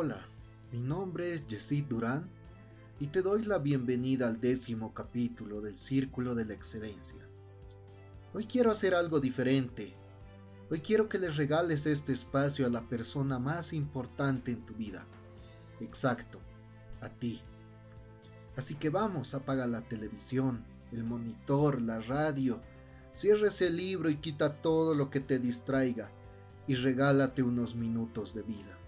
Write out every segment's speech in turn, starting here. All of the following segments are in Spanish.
Hola, mi nombre es Jessit Durán y te doy la bienvenida al décimo capítulo del Círculo de la Excedencia. Hoy quiero hacer algo diferente. Hoy quiero que le regales este espacio a la persona más importante en tu vida. Exacto, a ti. Así que vamos, apaga la televisión, el monitor, la radio, cierra ese libro y quita todo lo que te distraiga y regálate unos minutos de vida.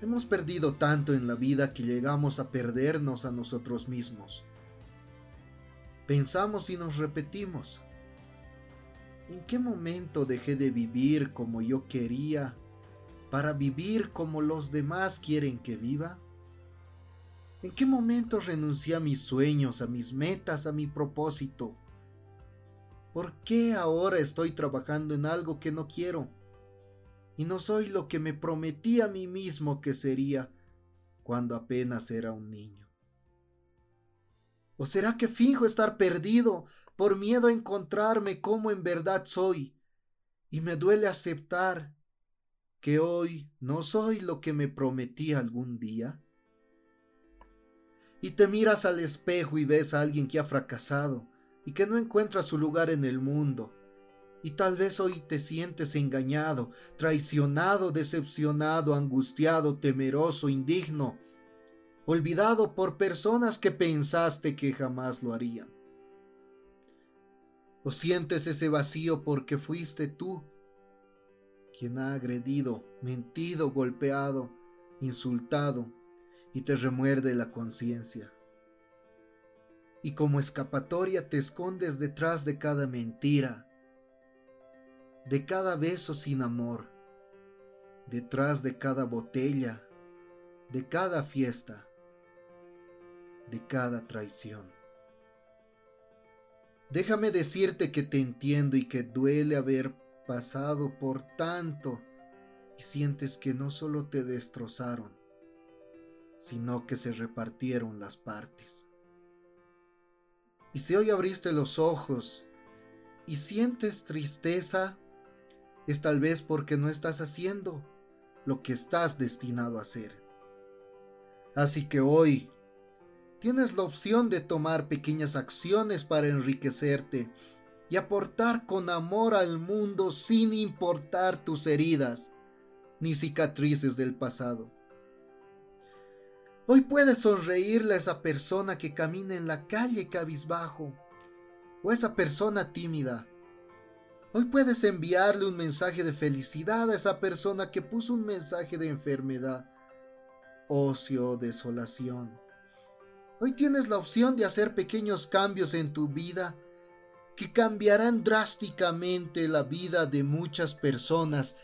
Hemos perdido tanto en la vida que llegamos a perdernos a nosotros mismos. Pensamos y nos repetimos. ¿En qué momento dejé de vivir como yo quería para vivir como los demás quieren que viva? ¿En qué momento renuncié a mis sueños, a mis metas, a mi propósito? ¿Por qué ahora estoy trabajando en algo que no quiero? Y no soy lo que me prometí a mí mismo que sería cuando apenas era un niño. ¿O será que finjo estar perdido por miedo a encontrarme como en verdad soy y me duele aceptar que hoy no soy lo que me prometí algún día? Y te miras al espejo y ves a alguien que ha fracasado y que no encuentra su lugar en el mundo y tal vez hoy te sientes engañado, traicionado, decepcionado, angustiado, temeroso, indigno, olvidado por personas que pensaste que jamás lo harían. O sientes ese vacío porque fuiste tú quien ha agredido, mentido, golpeado, insultado y te remuerde la conciencia. Y como escapatoria te escondes detrás de cada mentira, de cada beso sin amor, detrás de cada botella, de cada fiesta, de cada traición. Déjame decirte que te entiendo y que duele haber pasado por tanto y sientes que no solo te destrozaron, sino que se repartieron las partes. Y si hoy abriste los ojos y sientes tristeza, es tal vez porque no estás haciendo lo que estás destinado a hacer. Así que hoy tienes la opción de tomar pequeñas acciones para enriquecerte y aportar con amor al mundo sin importar tus heridas ni cicatrices del pasado. Hoy puedes sonreírle a esa persona que camina en la calle cabizbajo o a esa persona tímida Hoy puedes enviarle un mensaje de felicidad a esa persona que puso un mensaje de enfermedad, ocio, desolación. Hoy tienes la opción de hacer pequeños cambios en tu vida que cambiarán drásticamente la vida de muchas personas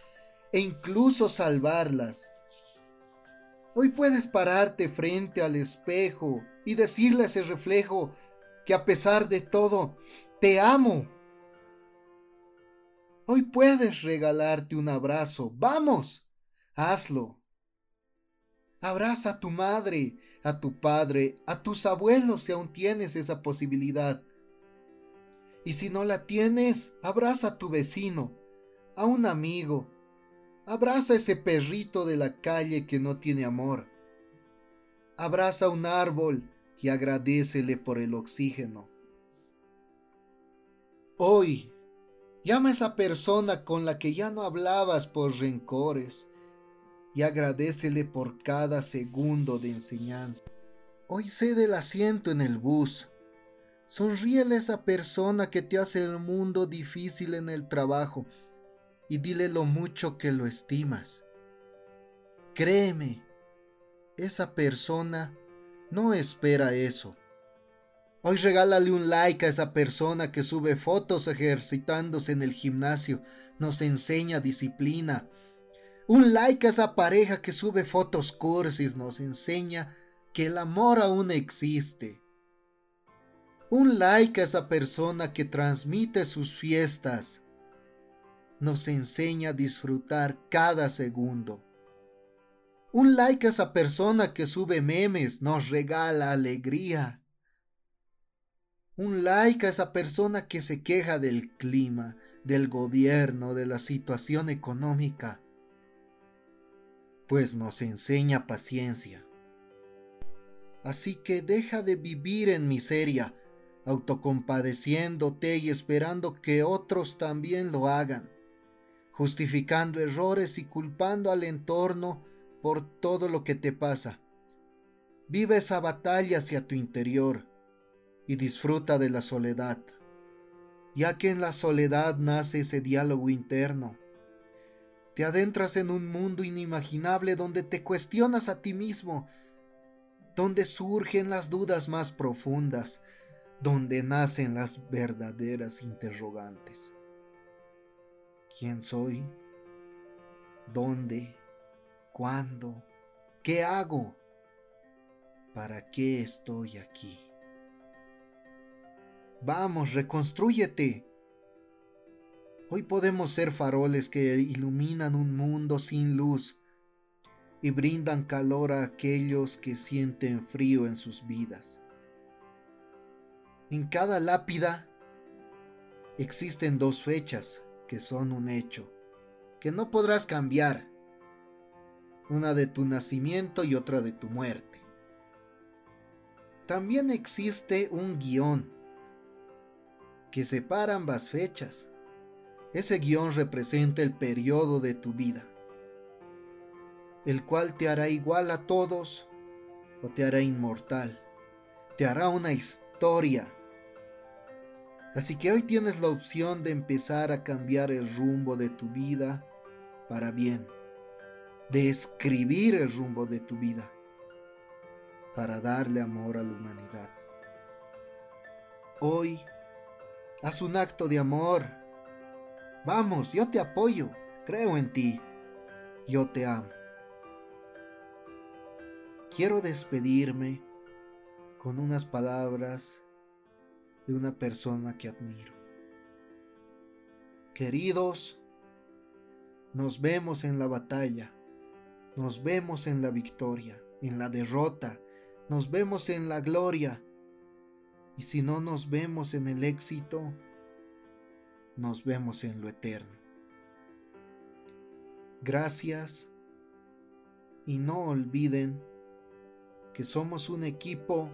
e incluso salvarlas. Hoy puedes pararte frente al espejo y decirle a ese reflejo que a pesar de todo, te amo Hoy puedes regalarte un abrazo. Vamos, hazlo. Abraza a tu madre, a tu padre, a tus abuelos si aún tienes esa posibilidad. Y si no la tienes, abraza a tu vecino, a un amigo. Abraza a ese perrito de la calle que no tiene amor. Abraza un árbol y agradecele por el oxígeno. Hoy Llama a esa persona con la que ya no hablabas por rencores y agradecele por cada segundo de enseñanza. Hoy cede el asiento en el bus. Sonríele a esa persona que te hace el mundo difícil en el trabajo y dile lo mucho que lo estimas. Créeme, esa persona no espera eso. Hoy regálale un like a esa persona que sube fotos ejercitándose en el gimnasio, nos enseña disciplina. Un like a esa pareja que sube fotos cursis, nos enseña que el amor aún existe. Un like a esa persona que transmite sus fiestas, nos enseña a disfrutar cada segundo. Un like a esa persona que sube memes nos regala alegría. Un like a esa persona que se queja del clima, del gobierno, de la situación económica. pues nos enseña paciencia. Así que deja de vivir en miseria, autocompadeciéndote y esperando que otros también lo hagan, justificando errores y culpando al entorno por todo lo que te pasa. Vive esa batalla hacia tu interior y disfruta de la soledad, ya que en la soledad nace ese diálogo interno. Te adentras en un mundo inimaginable donde te cuestionas a ti mismo donde surgen las dudas más profundas, donde nacen las verdaderas interrogantes. ¿Quién soy? ¿Dónde? ¿Cuándo? ¿Qué hago? ¿Para qué estoy aquí? Vamos, reconstrúyete. Hoy podemos ser faroles que iluminan un mundo sin luz y brindan calor a aquellos que sienten frío en sus vidas. En cada lápida existen dos fechas que son un hecho, que no podrás cambiar, una de tu nacimiento y otra de tu muerte. También existe un guion que separa ambas fechas. Ese guion representa el periodo de tu vida el cual te hará igual a todos o te hará inmortal, te hará una historia. Así que hoy tienes la opción de empezar a cambiar el rumbo de tu vida para bien, de escribir el rumbo de tu vida para darle amor a la humanidad. Hoy, haz un acto de amor. Vamos, yo te apoyo, creo en ti, yo te amo quiero despedirme con unas palabras de una persona que admiro. Queridos, nos vemos en la batalla, nos vemos en la victoria, en la derrota, nos vemos en la gloria. Y si no nos vemos en el éxito, nos vemos en lo eterno. Gracias y no olviden que somos un equipo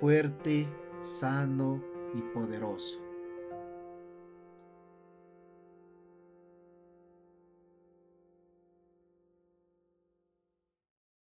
fuerte, sano y poderoso.